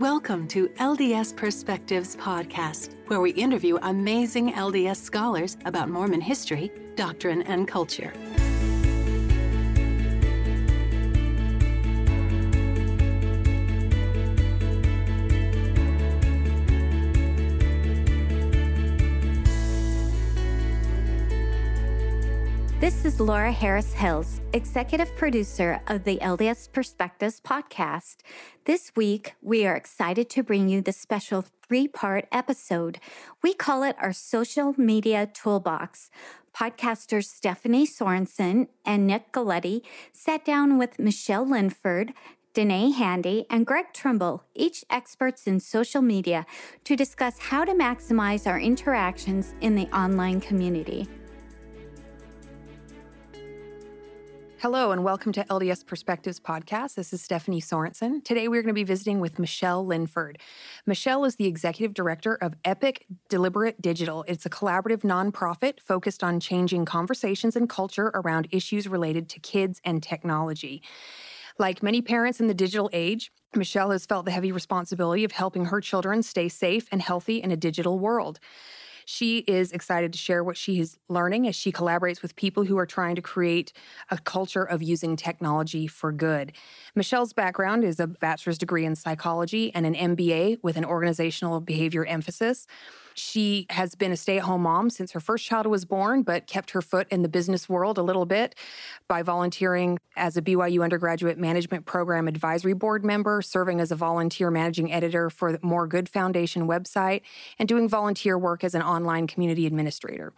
Welcome to LDS Perspectives Podcast, where we interview amazing LDS scholars about Mormon history, doctrine, and culture. This is Laura Harris Hills, executive producer of the LDS Perspectives podcast. This week, we are excited to bring you the special three part episode. We call it our social media toolbox. Podcasters Stephanie Sorensen and Nick Galieti sat down with Michelle Linford, Danae Handy, and Greg Trimble, each experts in social media, to discuss how to maximize our interactions in the online community. Hello, and welcome to LDS Perspectives Podcast. This is Stephanie Sorensen. Today, we're going to be visiting with Michelle Linford. Michelle is the executive director of Epic Deliberate Digital. It's a collaborative nonprofit focused on changing conversations and culture around issues related to kids and technology. Like many parents in the digital age, Michelle has felt the heavy responsibility of helping her children stay safe and healthy in a digital world. She is excited to share what she is learning as she collaborates with people who are trying to create a culture of using technology for good. Michelle's background is a bachelor's degree in psychology and an MBA with an organizational behavior emphasis. She has been a stay at home mom since her first child was born, but kept her foot in the business world a little bit by volunteering as a BYU undergraduate management program advisory board member, serving as a volunteer managing editor for the More Good Foundation website, and doing volunteer work as an online community administrator.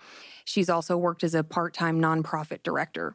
She's also worked as a part time nonprofit director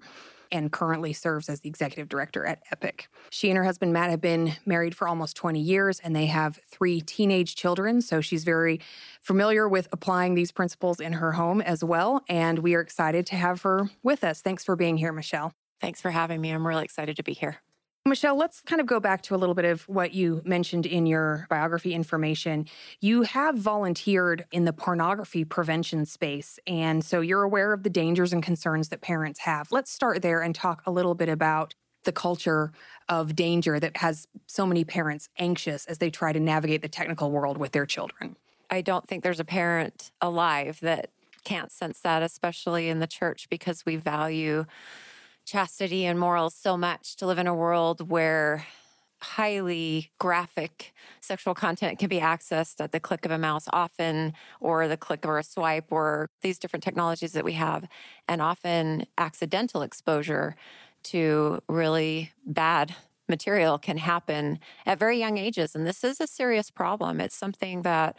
and currently serves as the executive director at Epic. She and her husband Matt have been married for almost 20 years and they have three teenage children. So she's very familiar with applying these principles in her home as well. And we are excited to have her with us. Thanks for being here, Michelle. Thanks for having me. I'm really excited to be here. Michelle, let's kind of go back to a little bit of what you mentioned in your biography information. You have volunteered in the pornography prevention space, and so you're aware of the dangers and concerns that parents have. Let's start there and talk a little bit about the culture of danger that has so many parents anxious as they try to navigate the technical world with their children. I don't think there's a parent alive that can't sense that, especially in the church, because we value chastity and morals so much to live in a world where highly graphic sexual content can be accessed at the click of a mouse often or the click of a swipe or these different technologies that we have and often accidental exposure to really bad material can happen at very young ages. And this is a serious problem. It's something that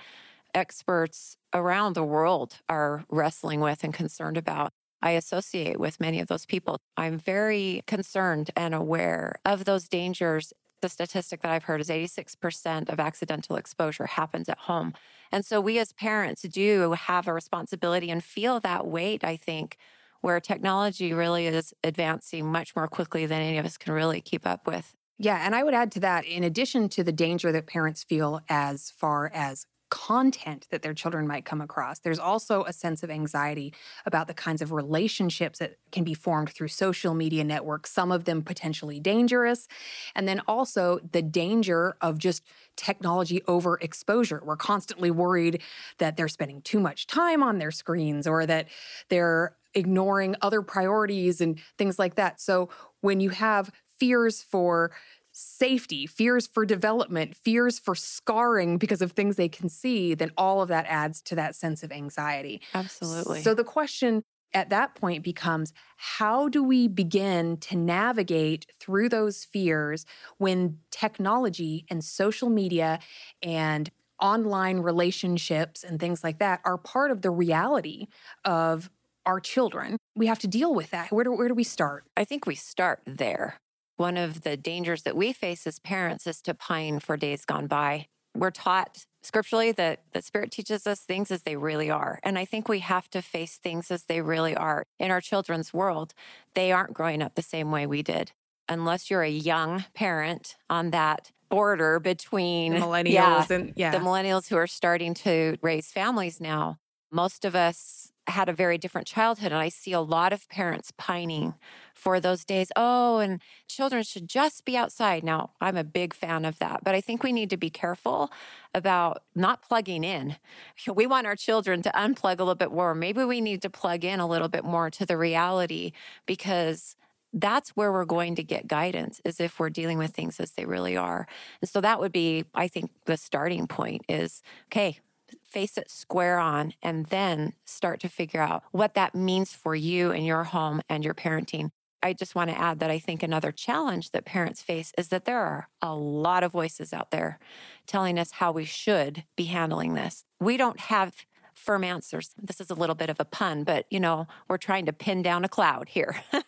experts around the world are wrestling with and concerned about I associate with many of those people. I'm very concerned and aware of those dangers. The statistic that I've heard is 86% of accidental exposure happens at home. And so we as parents do have a responsibility and feel that weight, I think, where technology really is advancing much more quickly than any of us can really keep up with. Yeah, and I would add to that, in addition to the danger that parents feel as far as content that their children might come across. There's also a sense of anxiety about the kinds of relationships that can be formed through social media networks, some of them potentially dangerous. And then also the danger of just technology overexposure. We're constantly worried that they're spending too much time on their screens or that they're ignoring other priorities and things like that. So when you have fears for safety, fears for development, fears for scarring because of things they can see, then all of that adds to that sense of anxiety. Absolutely. So the question at that point becomes how do we begin to navigate through those fears when technology and social media and online relationships and things like that are part of the reality of our children. We have to deal with that. Where do, where do we start? I think we start there. One of the dangers that we face as parents is to pine for days gone by. We're taught scripturally that the Spirit teaches us things as they really are. And I think we have to face things as they really are. In our children's world, they aren't growing up the same way we did. Unless you're a young parent on that border between the millennials yeah, and yeah. the millennials who are starting to raise families now. Most of us had a very different childhood and I see a lot of parents pining for those days. Oh, and children should just be outside. Now, I'm a big fan of that, but I think we need to be careful about not plugging in. We want our children to unplug a little bit more. Maybe we need to plug in a little bit more to the reality because that's where we're going to get guidance is if we're dealing with things as they really are. And so that would be I think the starting point is okay, face it square on, and then start to figure out what that means for you and your home and your parenting. I just want to add that I think another challenge that parents face is that there are a lot of voices out there telling us how we should be handling this. We don't have firm answers. This is a little bit of a pun, but you know, we're trying to pin down a cloud here.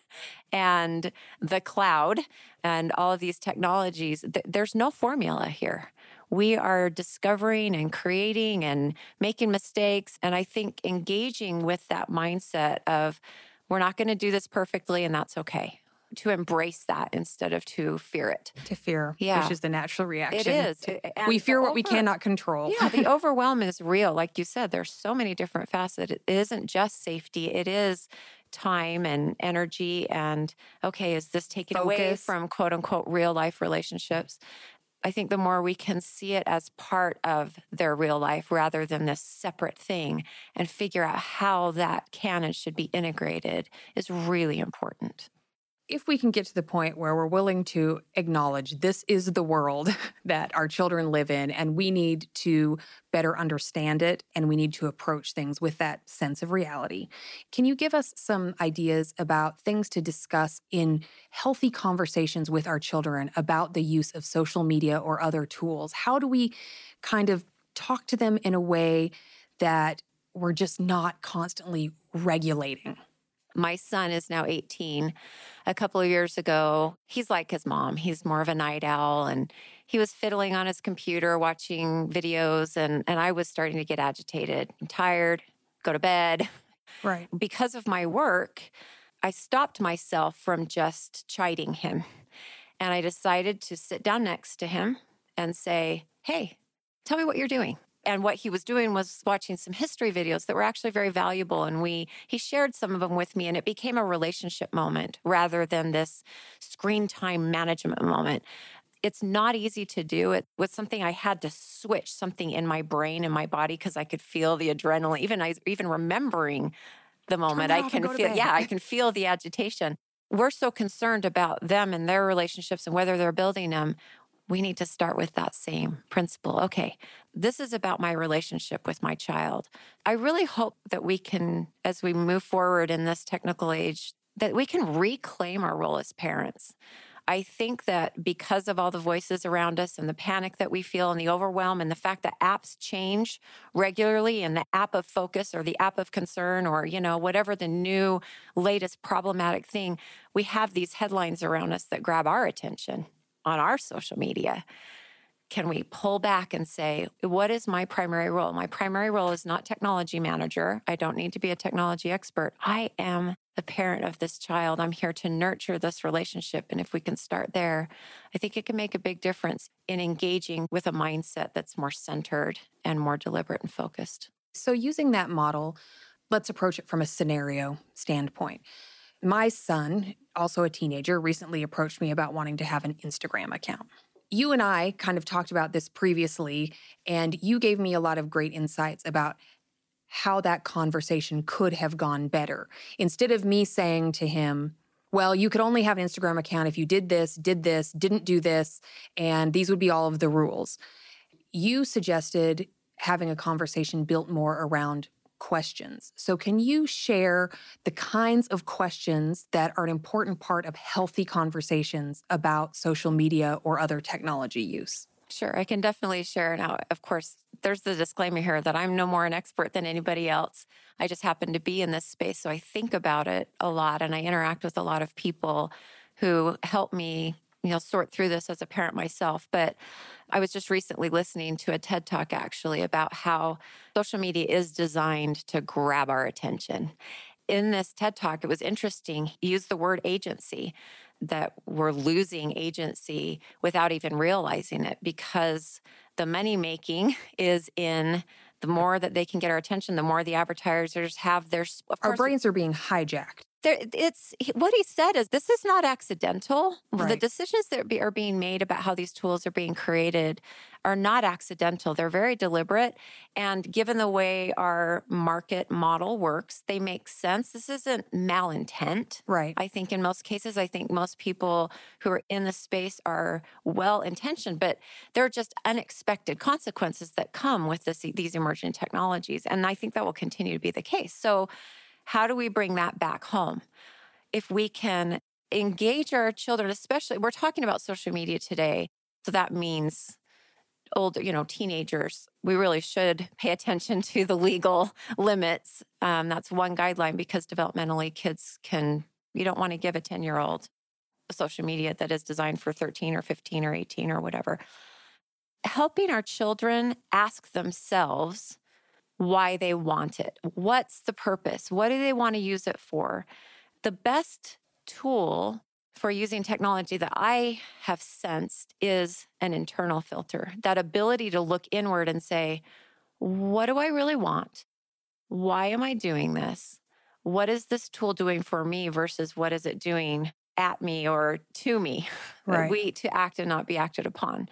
and the cloud and all of these technologies, th- there's no formula here we are discovering and creating and making mistakes. And I think engaging with that mindset of, we're not going to do this perfectly, and that's okay. To embrace that instead of to fear it. To fear, yeah. which is the natural reaction. It is. And we fear what over- we cannot control. Yeah, the overwhelm is real. Like you said, there's so many different facets. It isn't just safety, it is time and energy and okay is this taken Focus. away from quote unquote real life relationships I think the more we can see it as part of their real life rather than this separate thing and figure out how that can and should be integrated is really important if we can get to the point where we're willing to acknowledge this is the world that our children live in and we need to better understand it and we need to approach things with that sense of reality, can you give us some ideas about things to discuss in healthy conversations with our children about the use of social media or other tools? How do we kind of talk to them in a way that we're just not constantly regulating? My son is now 18. A couple of years ago, he's like his mom. He's more of a night owl and he was fiddling on his computer watching videos and and I was starting to get agitated. I'm tired, go to bed. Right. Because of my work, I stopped myself from just chiding him. And I decided to sit down next to him and say, "Hey, tell me what you're doing." And what he was doing was watching some history videos that were actually very valuable and we he shared some of them with me and it became a relationship moment rather than this screen time management moment. It's not easy to do it was something i had to switch something in my brain and my body because i could feel the adrenaline even i even remembering the moment i can feel yeah i can feel the agitation. We're so concerned about them and their relationships and whether they're building them we need to start with that same principle. Okay, this is about my relationship with my child. I really hope that we can, as we move forward in this technical age, that we can reclaim our role as parents. I think that because of all the voices around us and the panic that we feel and the overwhelm and the fact that apps change regularly and the app of focus or the app of concern or, you know, whatever the new latest problematic thing, we have these headlines around us that grab our attention on our social media can we pull back and say, what is my primary role? My primary role is not technology manager. I don't need to be a technology expert. I am the parent of this child. I'm here to nurture this relationship. And if we can start there, I think it can make a big difference in engaging with a mindset that's more centered and more deliberate and focused. So, using that model, let's approach it from a scenario standpoint. My son, also a teenager, recently approached me about wanting to have an Instagram account. You and I kind of talked about this previously, and you gave me a lot of great insights about how that conversation could have gone better. Instead of me saying to him, well, you could only have an Instagram account if you did this, did this, didn't do this, and these would be all of the rules. You suggested having a conversation built more around questions. So, can you share the kinds of questions that are an important part of healthy conversations about social media or other technology use? Sure, I can definitely share. Now, of course, there's the disclaimer here that I'm no more an expert than anybody else. I just happen to be in this space. So I think about it a lot and I interact with a lot of people who help me you know sort through this as a parent myself but i was just recently listening to a ted talk actually about how social media is designed to grab our attention in this ted talk it was interesting he used the word agency that we're losing agency without even realizing it because the money making is in the more that they can get our attention, the more the advertisers have their. Our brains are being hijacked there, it's what he said is this is not accidental. Right. The decisions that are being made about how these tools are being created are not accidental. They're very deliberate. And given the way our market model works, they make sense. This isn't malintent. Right. I think in most cases, I think most people who are in the space are well intentioned, but there are just unexpected consequences that come with this, these emerging technologies. And I think that will continue to be the case. So, how do we bring that back home? If we can engage our children, especially, we're talking about social media today. So that means older, you know, teenagers, we really should pay attention to the legal limits. Um, that's one guideline because developmentally kids can, you don't want to give a 10 year old social media that is designed for 13 or 15 or 18 or whatever. Helping our children ask themselves why they want it. What's the purpose? What do they want to use it for? The best tool for using technology that I have sensed is an internal filter, that ability to look inward and say, what do I really want? Why am I doing this? What is this tool doing for me versus what is it doing at me or to me? Right. We to act and not be acted upon.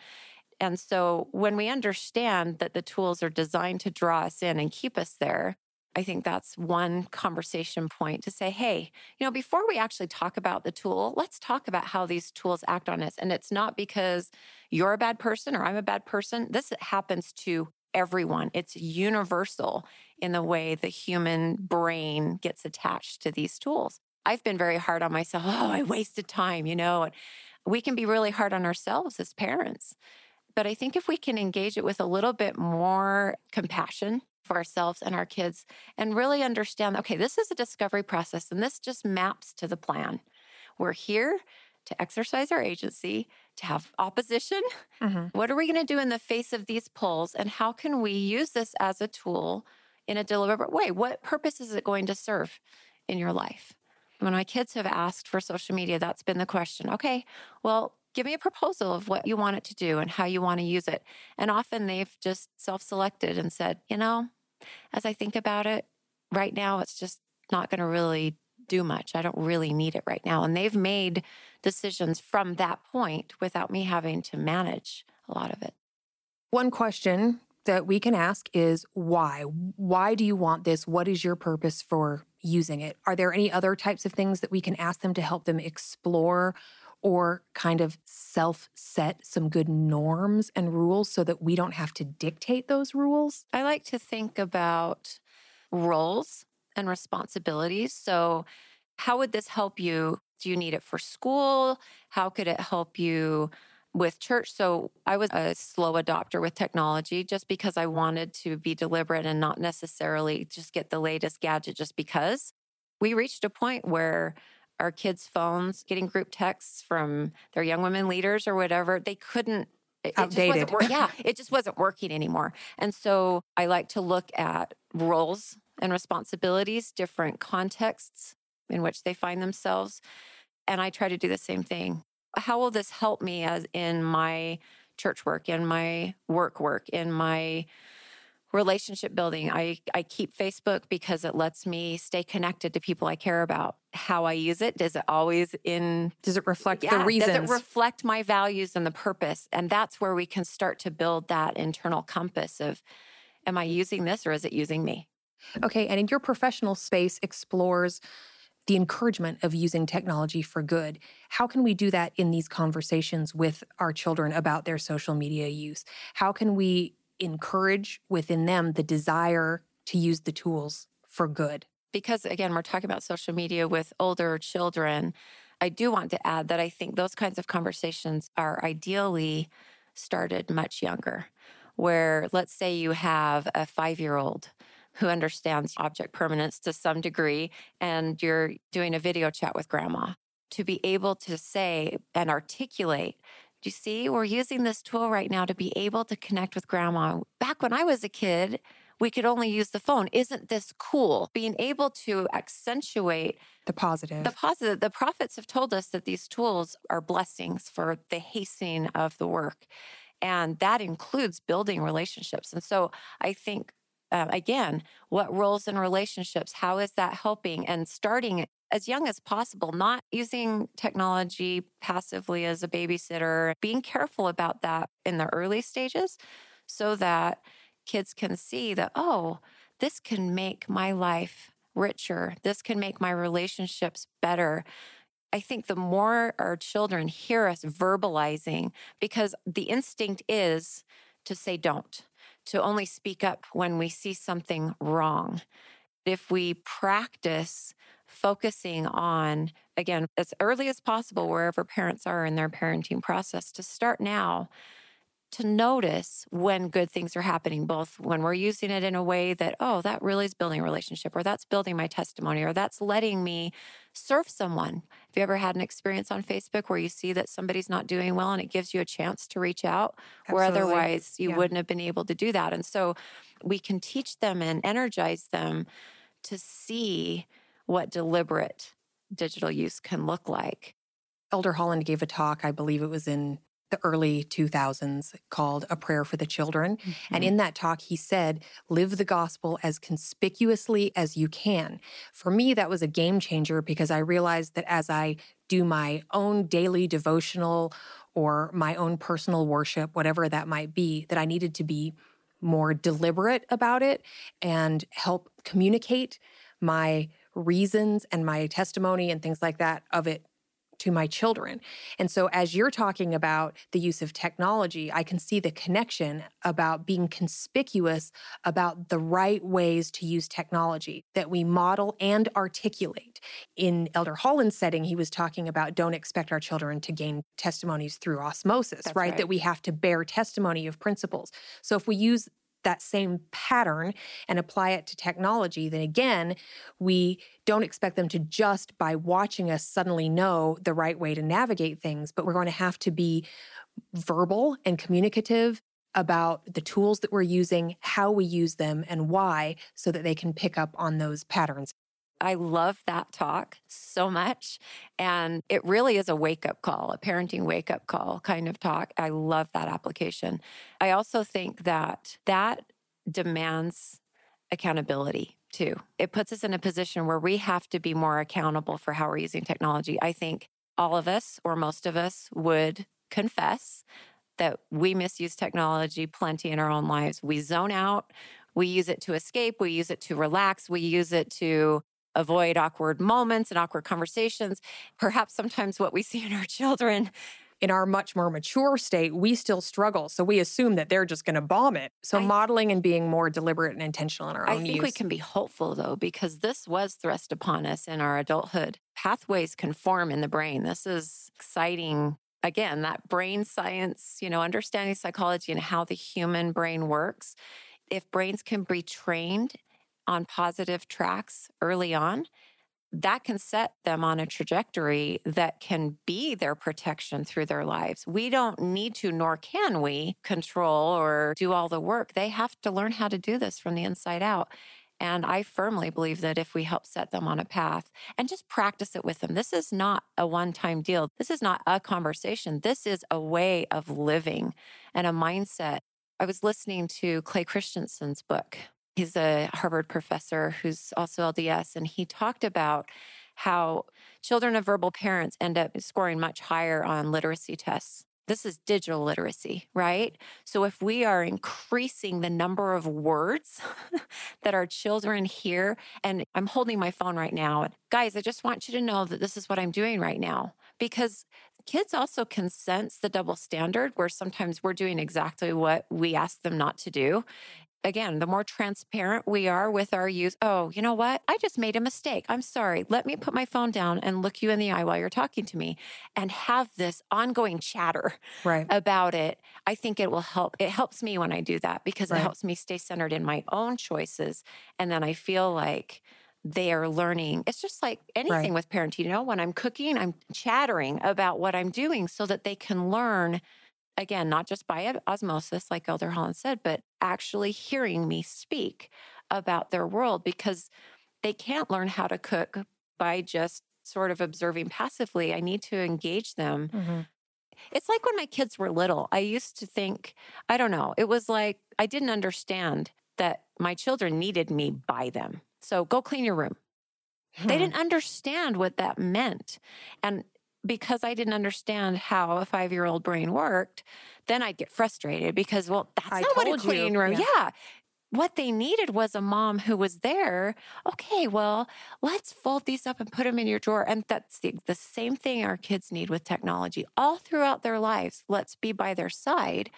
And so when we understand that the tools are designed to draw us in and keep us there, I think that's one conversation point to say, hey, you know, before we actually talk about the tool, let's talk about how these tools act on us. And it's not because you're a bad person or I'm a bad person. This happens to everyone. It's universal in the way the human brain gets attached to these tools. I've been very hard on myself. Oh, I wasted time, you know. We can be really hard on ourselves as parents. But I think if we can engage it with a little bit more compassion for ourselves and our kids and really understand okay, this is a discovery process and this just maps to the plan. We're here to exercise our agency, to have opposition. Mm-hmm. What are we going to do in the face of these pulls? And how can we use this as a tool in a deliberate way? What purpose is it going to serve in your life? When my kids have asked for social media, that's been the question. Okay, well, give me a proposal of what you want it to do and how you want to use it. And often they've just self selected and said, you know, as I think about it, right now it's just not going to really do much. I don't really need it right now. And they've made decisions from that point without me having to manage a lot of it. One question that we can ask is why? Why do you want this? What is your purpose for using it? Are there any other types of things that we can ask them to help them explore or kind of self set some good norms and rules so that we don't have to dictate those rules? I like to think about roles and responsibilities. So, how would this help you? Do you need it for school? How could it help you with church? So, I was a slow adopter with technology just because I wanted to be deliberate and not necessarily just get the latest gadget just because. We reached a point where our kids' phones, getting group texts from their young women leaders or whatever, they couldn't. It, Outdated. It yeah, it just wasn't working anymore. And so I like to look at roles and responsibilities, different contexts in which they find themselves. And I try to do the same thing. How will this help me as in my church work, in my work work, in my relationship building. I, I keep Facebook because it lets me stay connected to people I care about. How I use it, does it always in Does it reflect yeah, the reasons? Does it reflect my values and the purpose? And that's where we can start to build that internal compass of am I using this or is it using me? Okay. And in your professional space explores the encouragement of using technology for good. How can we do that in these conversations with our children about their social media use? How can we encourage within them the desire to use the tools for good. Because again, we're talking about social media with older children. I do want to add that I think those kinds of conversations are ideally started much younger, where let's say you have a five year old who understands object permanence to some degree, and you're doing a video chat with grandma. To be able to say and articulate do you see? We're using this tool right now to be able to connect with grandma. Back when I was a kid, we could only use the phone. Isn't this cool? Being able to accentuate the positive. The positive. The prophets have told us that these tools are blessings for the hastening of the work. And that includes building relationships. And so I think Uh, again, what roles in relationships? How is that helping? And starting as young as possible, not using technology passively as a babysitter, being careful about that in the early stages so that kids can see that, oh, this can make my life richer. This can make my relationships better. I think the more our children hear us verbalizing, because the instinct is to say don't, to only speak up when we see something wrong. If we practice focusing on, again, as early as possible, wherever parents are in their parenting process, to start now to notice when good things are happening, both when we're using it in a way that, oh, that really is building a relationship, or that's building my testimony, or that's letting me serve someone. Have you ever had an experience on Facebook where you see that somebody's not doing well and it gives you a chance to reach out, Absolutely. where otherwise you yeah. wouldn't have been able to do that? And so we can teach them and energize them to see what deliberate digital use can look like. Elder Holland gave a talk, I believe it was in the early 2000s called A Prayer for the Children. Mm-hmm. And in that talk, he said, Live the gospel as conspicuously as you can. For me, that was a game changer because I realized that as I do my own daily devotional or my own personal worship, whatever that might be, that I needed to be more deliberate about it and help communicate my reasons and my testimony and things like that of it to my children. And so, as you're talking about the use of technology, I can see the connection about being conspicuous about the right ways to use technology that we model and articulate. In Elder Holland's setting, he was talking about don't expect our children to gain testimonies through osmosis, right? right? That we have to bear testimony of principles. So, if we use that same pattern and apply it to technology, then again, we don't expect them to just by watching us suddenly know the right way to navigate things, but we're going to have to be verbal and communicative about the tools that we're using, how we use them, and why, so that they can pick up on those patterns. I love that talk so much. And it really is a wake up call, a parenting wake up call kind of talk. I love that application. I also think that that demands accountability too. It puts us in a position where we have to be more accountable for how we're using technology. I think all of us, or most of us, would confess that we misuse technology plenty in our own lives. We zone out. We use it to escape. We use it to relax. We use it to avoid awkward moments and awkward conversations. Perhaps sometimes what we see in our children in our much more mature state, we still struggle. So we assume that they're just going to bomb it. So I, modeling and being more deliberate and intentional in our own. I think use. we can be hopeful though, because this was thrust upon us in our adulthood. Pathways can form in the brain. This is exciting. Again, that brain science, you know, understanding psychology and how the human brain works. If brains can be trained on positive tracks early on, that can set them on a trajectory that can be their protection through their lives. We don't need to, nor can we, control or do all the work. They have to learn how to do this from the inside out. And I firmly believe that if we help set them on a path and just practice it with them, this is not a one time deal. This is not a conversation. This is a way of living and a mindset. I was listening to Clay Christensen's book, He's a Harvard professor who's also LDS, and he talked about how children of verbal parents end up scoring much higher on literacy tests. This is digital literacy, right? So if we are increasing the number of words that our children hear, and I'm holding my phone right now, guys, I just want you to know that this is what I'm doing right now because kids also can sense the double standard where sometimes we're doing exactly what we ask them not to do again, the more transparent we are with our use, oh, you know what? I just made a mistake. I'm sorry. Let me put my phone down and look you in the eye while you're talking to me and have this ongoing chatter right. about it. I think it will help. It helps me when I do that because right. it helps me stay centered in my own choices. And then I feel like, they are learning. It's just like anything right. with parenting. You know, when I'm cooking, I'm chattering about what I'm doing so that they can learn again, not just by osmosis, like Elder Holland said, but actually hearing me speak about their world because they can't learn how to cook by just sort of observing passively. I need to engage them. Mm-hmm. It's like when my kids were little. I used to think, I don't know, it was like I didn't understand that my children needed me by them. So go clean your room. Hmm. They didn't understand what that meant. And because I didn't understand how a five year old brain worked, then I'd get frustrated because, well, that's I not what a clean you. room. Yeah. yeah. What they needed was a mom who was there. Okay, well, let's fold these up and put them in your drawer. And that's the, the same thing our kids need with technology all throughout their lives. Let's be by their side,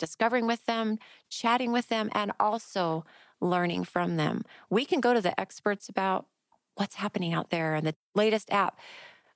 discovering with them, chatting with them, and also learning from them. We can go to the experts about what's happening out there and the latest app.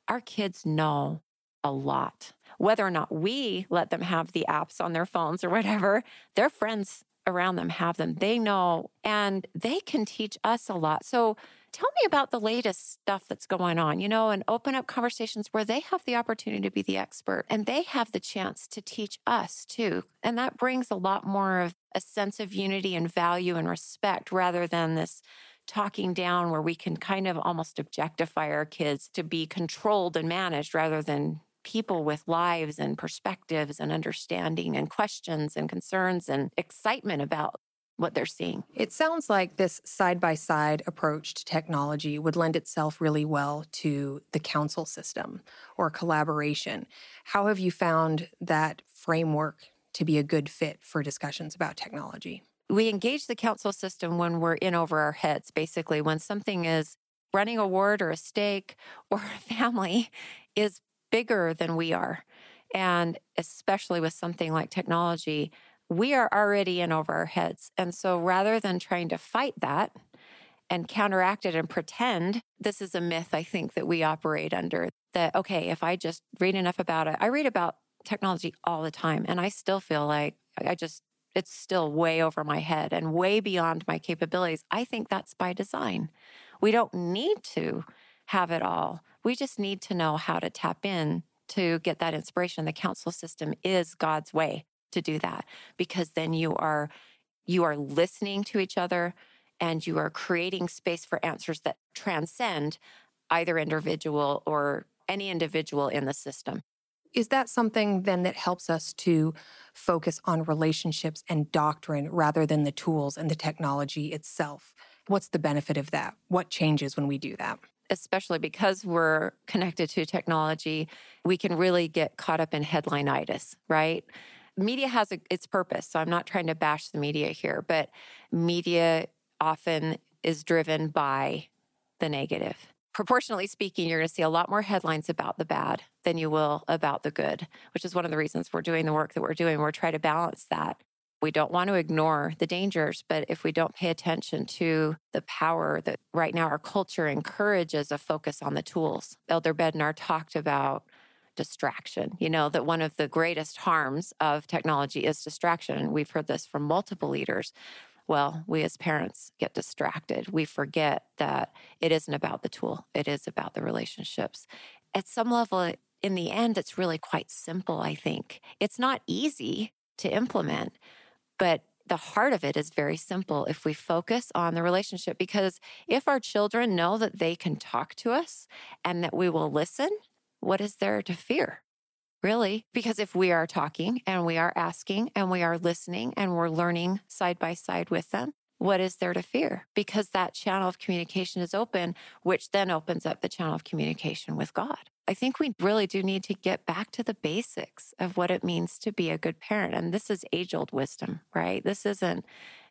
Our kids know a lot. Whether or not we let them have the apps on their phones or whatever, their friends around them have them. They know and they can teach us a lot. So tell me about the latest stuff that's going on, you know, and open up conversations where they have the opportunity to be the expert and they have the chance to teach us too. And that brings a lot more of a sense of unity and value and respect rather than this talking down where we can kind of almost objectify our kids to be controlled and managed rather than people with lives and perspectives and understanding and questions and concerns and excitement about what they're seeing. It sounds like this side by side approach to technology would lend itself really well to the council system or collaboration. How have you found that framework to be a good fit for discussions about technology? We engage the council system when we're in over our heads, basically, when something is running a ward or a stake or a family is bigger than we are. And especially with something like technology, we are already in over our heads. And so rather than trying to fight that and counteract it and pretend, this is a myth I think that we operate under that, okay, if I just read enough about it, I read about technology all the time and I still feel like I just, it's still way over my head and way beyond my capabilities. I think that's by design. We don't need to have it all. We just need to know how to tap in to get that inspiration. The council system is God's way to do that because then you are you are listening to each other and you are creating space for answers that transcend either individual or any individual in the system. Is that something then that helps us to focus on relationships and doctrine rather than the tools and the technology itself? What's the benefit of that? What changes when we do that? especially because we're connected to technology, we can really get caught up in headlineitis, right? Media has a, its purpose. So I'm not trying to bash the media here, but media often is driven by the negative. Proportionally speaking, you're going to see a lot more headlines about the bad than you will about the good, which is one of the reasons we're doing the work that we're doing. We're trying to balance that. We don't want to ignore the dangers, but if we don't pay attention to the power that right now our culture encourages a focus on the tools. Elder Bednar talked about distraction. You know, that one of the greatest harms of technology is distraction. We've heard this from multiple leaders. Well, we as parents get distracted. We forget that it isn't about the tool, it is about the relationships. At some level, in the end, it's really quite simple, I think. It's not easy to implement, but the heart of it is very simple if we focus on the relationship. Because if our children know that they can talk to us and that we will listen, what is there to fear? Really? Because if we are talking and we are asking and we are listening and we're learning side by side with them, what is there to fear? Because that channel of communication is open, which then opens up the channel of communication with God. I think we really do need to get back to the basics of what it means to be a good parent. And this is age old wisdom, right? This isn't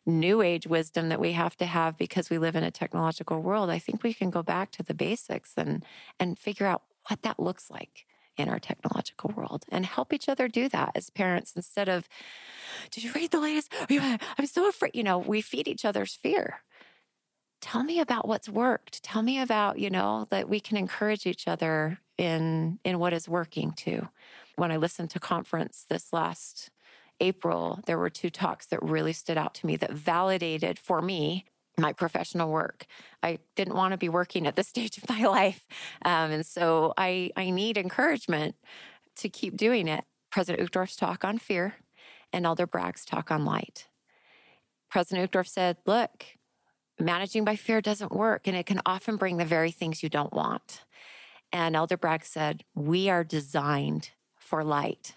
new age wisdom that we have to have because we live in a technological world. I think we can go back to the basics and, and figure out what that looks like in our technological world and help each other do that as parents instead of, did you read the latest? Uh, I'm so afraid. You know, we feed each other's fear tell me about what's worked tell me about you know that we can encourage each other in in what is working too. When I listened to conference this last April, there were two talks that really stood out to me that validated for me my professional work. I didn't want to be working at this stage of my life, um, and so I I need encouragement to keep doing it. President Uchtdorf's talk on fear, and Elder Bragg's talk on light. President Uchtdorf said, "Look." Managing by fear doesn't work, and it can often bring the very things you don't want. And Elder Bragg said, We are designed for light.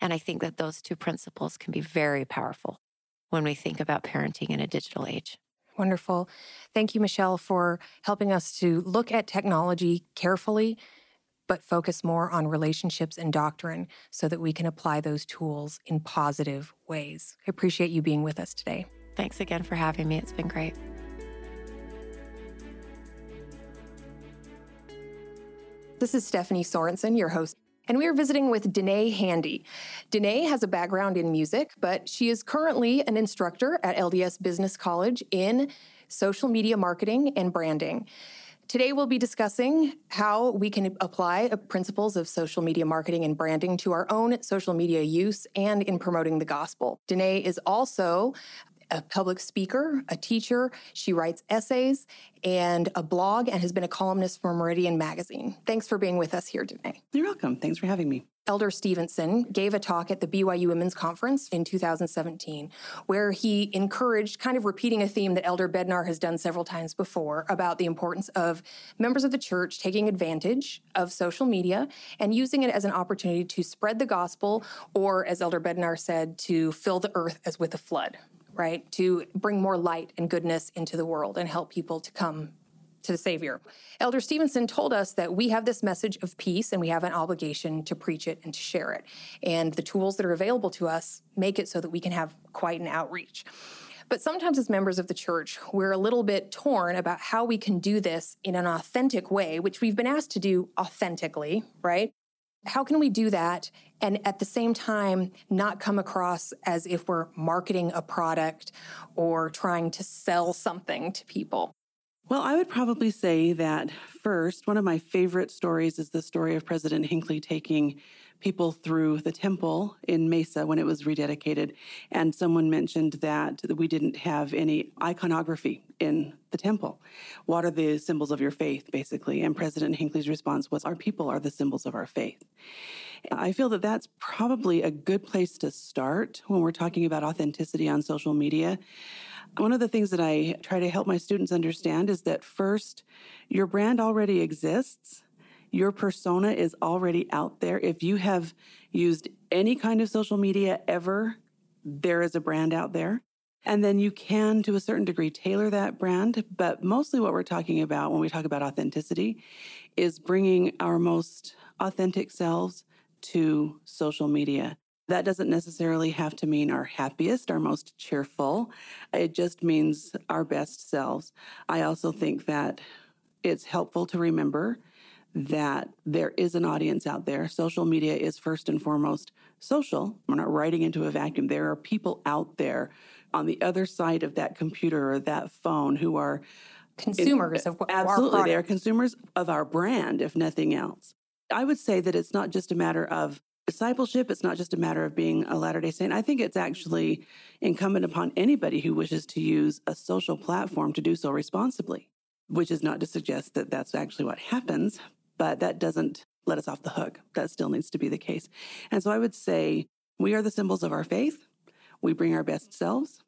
And I think that those two principles can be very powerful when we think about parenting in a digital age. Wonderful. Thank you, Michelle, for helping us to look at technology carefully, but focus more on relationships and doctrine so that we can apply those tools in positive ways. I appreciate you being with us today. Thanks again for having me. It's been great. This is Stephanie Sorensen, your host and we are visiting with Danae Handy. Danae has a background in music, but she is currently an instructor at LDS Business College in social media marketing and branding. Today, we'll be discussing how we can apply principles of social media marketing and branding to our own social media use and in promoting the gospel. Danae is also a public speaker, a teacher. She writes essays and a blog and has been a columnist for Meridian Magazine. Thanks for being with us here today. You're welcome. Thanks for having me. Elder Stevenson gave a talk at the BYU Women's Conference in 2017 where he encouraged, kind of repeating a theme that Elder Bednar has done several times before, about the importance of members of the church taking advantage of social media and using it as an opportunity to spread the gospel, or as Elder Bednar said, to fill the earth as with a flood right? To bring more light and goodness into the world and help people to come to the Savior. Elder Stevenson told us that we have this message of peace and we have an obligation to preach it and to share it. And the tools that are available to us make it so that we can have quite an outreach. But sometimes, as members of the church, we're a little bit torn about how we can do this in an authentic way, which we've been asked to do authentically, right? How can we do that and at the same time not come across as if we're marketing a product or trying to sell something to people? Well, I would probably say that first, one of my favorite stories is the story of President Hinckley taking people through the temple in Mesa when it was rededicated. And someone mentioned that we didn't have any iconography in the temple. What are the symbols of your faith, basically? And President Hinckley's response was, Our people are the symbols of our faith. I feel that that's probably a good place to start when we're talking about authenticity on social media. One of the things that I try to help my students understand is that first, your brand already exists your persona is already out there. If you have used any kind of social media ever, there is a brand out there. And then you can, to a certain degree, tailor that brand. But mostly what we're talking about when we talk about authenticity is bringing our most authentic selves to social media. That doesn't necessarily have to mean our happiest, our most cheerful. It just means our best selves. I also think that it's helpful to remember that there is an audience out there. Social media is first and foremost social. We're not writing into a vacuum. There are people out there on the other side of that computer or that phone who are consumers of absolutely they are consumers of our brand, if nothing else. I would say that it's not just a matter of discipleship. It's not just a matter of being a Latter day Saint. I think it's actually incumbent upon anybody who wishes to use a social platform to do so responsibly, which is not to suggest that that's actually what happens, but that doesn't let us off the hook. That still needs to be the case. And so I would say we are the symbols of our faith. We bring our best selves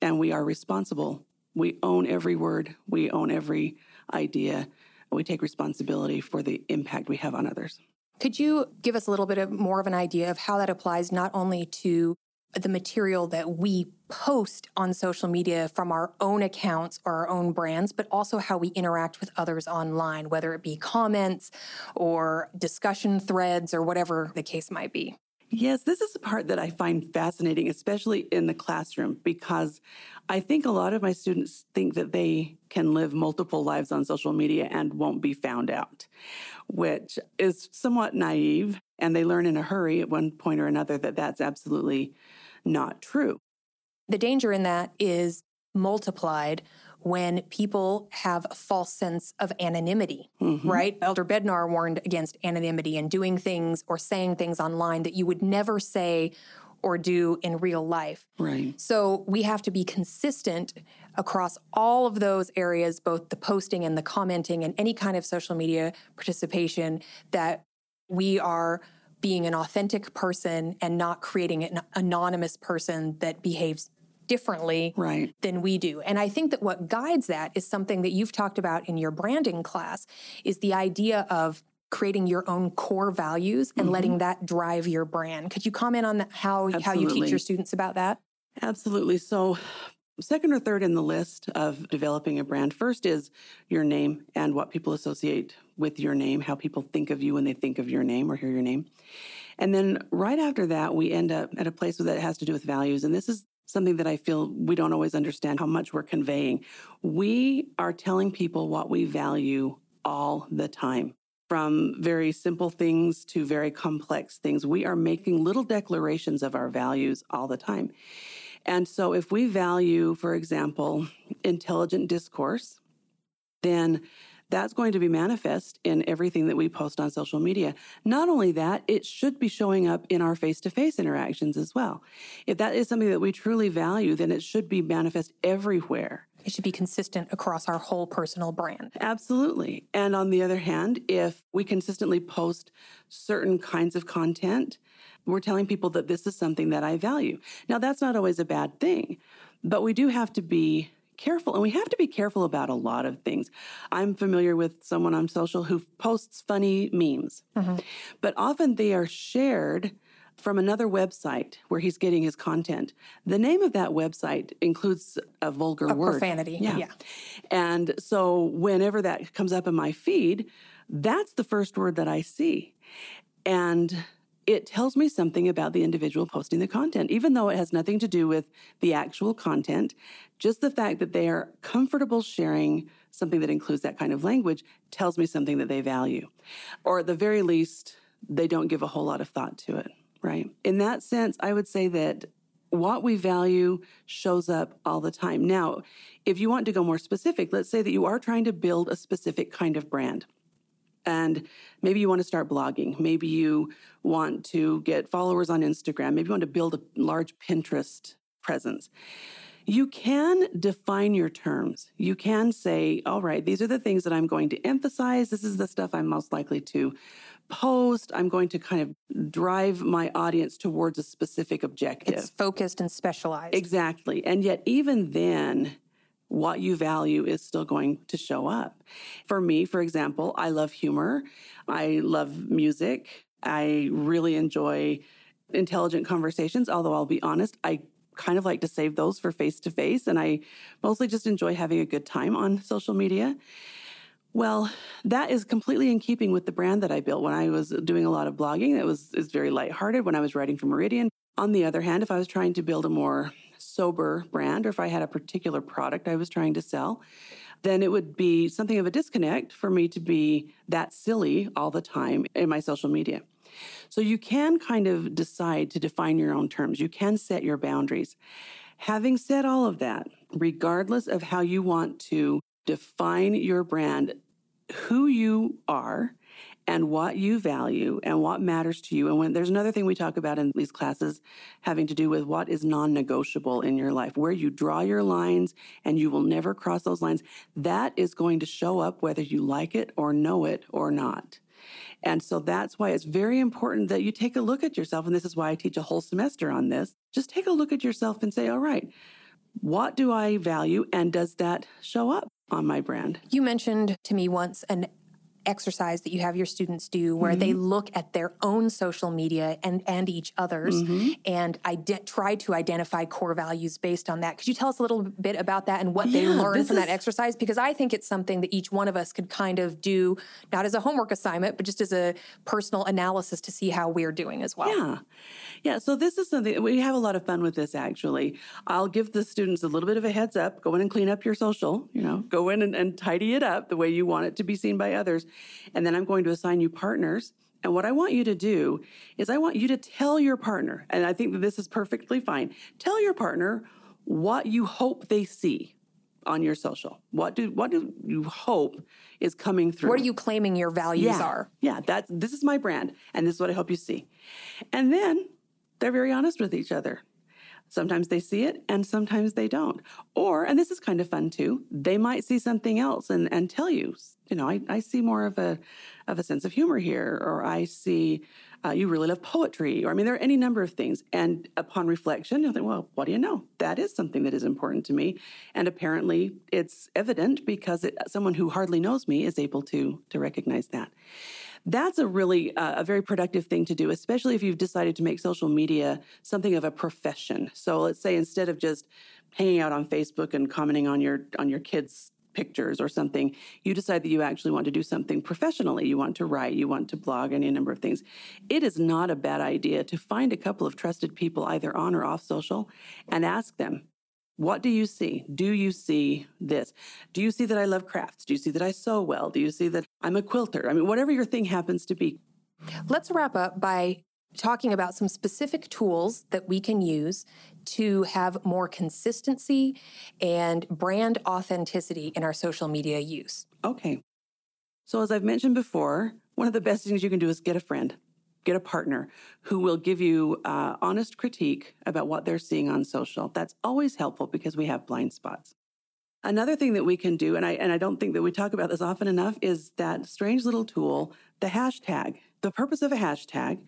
and we are responsible. We own every word, we own every idea. We take responsibility for the impact we have on others. Could you give us a little bit of more of an idea of how that applies not only to the material that we post on social media from our own accounts or our own brands, but also how we interact with others online, whether it be comments or discussion threads or whatever the case might be. Yes, this is the part that I find fascinating, especially in the classroom, because I think a lot of my students think that they can live multiple lives on social media and won't be found out, which is somewhat naive. And they learn in a hurry at one point or another that that's absolutely not true. The danger in that is multiplied when people have a false sense of anonymity, mm-hmm. right? Elder Bednar warned against anonymity and doing things or saying things online that you would never say or do in real life. Right. So we have to be consistent across all of those areas, both the posting and the commenting and any kind of social media participation, that we are being an authentic person and not creating an anonymous person that behaves differently right. than we do. And I think that what guides that is something that you've talked about in your branding class is the idea of creating your own core values and mm-hmm. letting that drive your brand. Could you comment on that, how Absolutely. how you teach your students about that? Absolutely. So, second or third in the list of developing a brand, first is your name and what people associate with your name, how people think of you when they think of your name or hear your name. And then right after that, we end up at a place that has to do with values. And this is something that I feel we don't always understand how much we're conveying. We are telling people what we value all the time. From very simple things to very complex things, we are making little declarations of our values all the time. And so, if we value, for example, intelligent discourse, then that's going to be manifest in everything that we post on social media. Not only that, it should be showing up in our face to face interactions as well. If that is something that we truly value, then it should be manifest everywhere. It should be consistent across our whole personal brand. Absolutely. And on the other hand, if we consistently post certain kinds of content, we're telling people that this is something that I value. Now, that's not always a bad thing, but we do have to be careful and we have to be careful about a lot of things. I'm familiar with someone on social who posts funny memes, mm-hmm. but often they are shared from another website where he's getting his content. The name of that website includes a vulgar a word. Profanity. Yeah. yeah. And so whenever that comes up in my feed, that's the first word that I see. And it tells me something about the individual posting the content, even though it has nothing to do with the actual content. Just the fact that they are comfortable sharing something that includes that kind of language tells me something that they value. Or at the very least, they don't give a whole lot of thought to it, right? In that sense, I would say that what we value shows up all the time. Now, if you want to go more specific, let's say that you are trying to build a specific kind of brand and maybe you want to start blogging. Maybe you want to get followers on Instagram. Maybe you want to build a large Pinterest presence. You can define your terms. You can say, all right, these are the things that I'm going to emphasize. This is the stuff I'm most likely to post. I'm going to kind of drive my audience towards a specific objective. It's focused and specialized. Exactly. And yet, even then, what you value is still going to show up. For me, for example, I love humor. I love music. I really enjoy intelligent conversations, although I'll be honest, I kind of like to save those for face to face. And I mostly just enjoy having a good time on social media. Well, that is completely in keeping with the brand that I built when I was doing a lot of blogging. That was is very lighthearted when I was writing for Meridian. On the other hand, if I was trying to build a more sober brand or if I had a particular product I was trying to sell, then it would be something of a disconnect for me to be that silly all the time in my social media. So you can kind of decide to define your own terms. You can set your boundaries. Having said all of that, regardless of how you want to define your brand, who you are and what you value and what matters to you. And when there's another thing we talk about in these classes having to do with what is non negotiable in your life, where you draw your lines and you will never cross those lines, that is going to show up whether you like it or know it or not. And so that's why it's very important that you take a look at yourself. And this is why I teach a whole semester on this. Just take a look at yourself and say, all right, what do I value? And does that show up? on my brand. You mentioned to me once an exercise that you have your students do where mm-hmm. they look at their own social media and and each other's mm-hmm. and ide- try to identify core values based on that. Could you tell us a little bit about that and what yeah, they learned from is... that exercise? Because I think it's something that each one of us could kind of do, not as a homework assignment, but just as a personal analysis to see how we're doing as well. Yeah. Yeah. So this is something we have a lot of fun with this actually. I'll give the students a little bit of a heads up. Go in and clean up your social, you know, go in and, and tidy it up the way you want it to be seen by others. And then I'm going to assign you partners. And what I want you to do is I want you to tell your partner, and I think that this is perfectly fine. Tell your partner what you hope they see on your social. What do what do you hope is coming through? What are you claiming your values yeah, are? Yeah, that this is my brand and this is what I hope you see. And then they're very honest with each other. Sometimes they see it and sometimes they don't. Or, and this is kind of fun too, they might see something else and, and tell you, you know, I, I see more of a of a sense of humor here, or I see uh, you really love poetry, or I mean, there are any number of things. And upon reflection, you'll think, well, what do you know? That is something that is important to me, and apparently, it's evident because it, someone who hardly knows me is able to to recognize that. That's a really uh, a very productive thing to do, especially if you've decided to make social media something of a profession. So let's say instead of just hanging out on Facebook and commenting on your on your kids' pictures or something, you decide that you actually want to do something professionally. You want to write, you want to blog, any number of things. It is not a bad idea to find a couple of trusted people either on or off social and ask them, what do you see? Do you see this? Do you see that I love crafts? Do you see that I sew well? Do you see that I'm a quilter? I mean, whatever your thing happens to be. Let's wrap up by talking about some specific tools that we can use to have more consistency and brand authenticity in our social media use. Okay. So, as I've mentioned before, one of the best things you can do is get a friend get a partner who will give you uh, honest critique about what they're seeing on social. That's always helpful because we have blind spots. Another thing that we can do, and I, and I don't think that we talk about this often enough, is that strange little tool, the hashtag. The purpose of a hashtag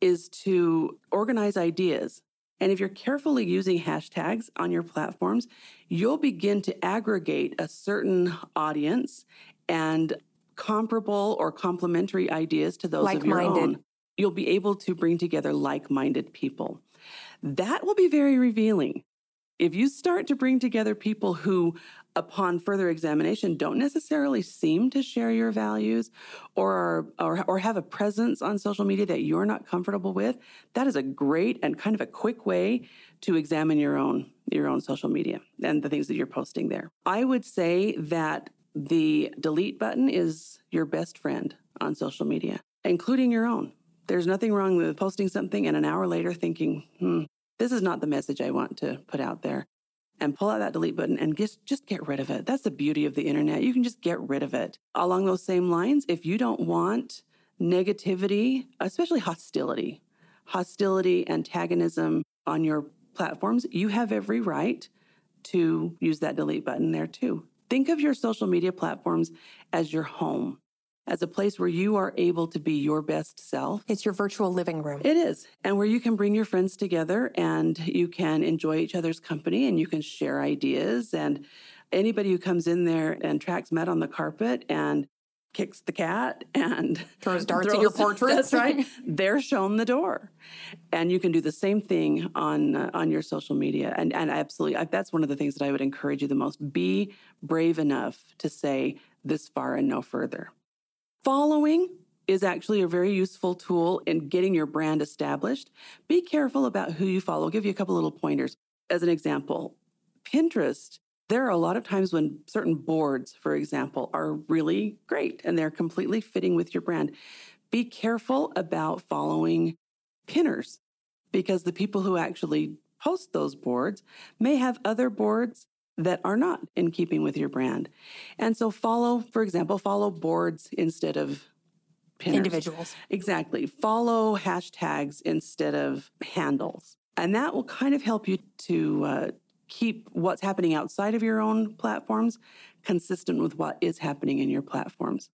is to organize ideas. And if you're carefully using hashtags on your platforms, you'll begin to aggregate a certain audience and comparable or complementary ideas to those of your own you'll be able to bring together like minded people. That will be very revealing. If you start to bring together people who, upon further examination, don't necessarily seem to share your values or, are, or, or have a presence on social media that you're not comfortable with, that is a great and kind of a quick way to examine your own your own social media and the things that you're posting there. I would say that the delete button is your best friend on social media, including your own. There's nothing wrong with posting something and an hour later thinking, hmm, this is not the message I want to put out there. And pull out that delete button and just, just get rid of it. That's the beauty of the internet. You can just get rid of it. Along those same lines, if you don't want negativity, especially hostility, hostility, antagonism on your platforms, you have every right to use that delete button there too. Think of your social media platforms as your home as a place where you are able to be your best self. It's your virtual living room. It is. And where you can bring your friends together and you can enjoy each other's company and you can share ideas. And anybody who comes in there and tracks Matt on the carpet and kicks the cat and throws darts throws, at your portrait. That's right. They're shown the door, and you can do the same thing on uh, on your social media. And and absolutely, I, that's one of the things that I would encourage you the most. Be brave enough to say this far and no further. Following is actually a very useful tool in getting your brand established. Be careful about who you follow. I'll give you a couple little pointers. As an example, Pinterest, there are a lot of times when certain boards, for example, are really great and they're completely fitting with your brand. Be careful about following pinners because the people who actually post those boards may have other boards that are not in keeping with your brand. And so follow, for example, follow boards instead of pinners. individuals. Exactly. Follow hashtags instead of handles. And that will kind of help you to uh, keep what's happening outside of your own platforms consistent with what is happening in your platforms.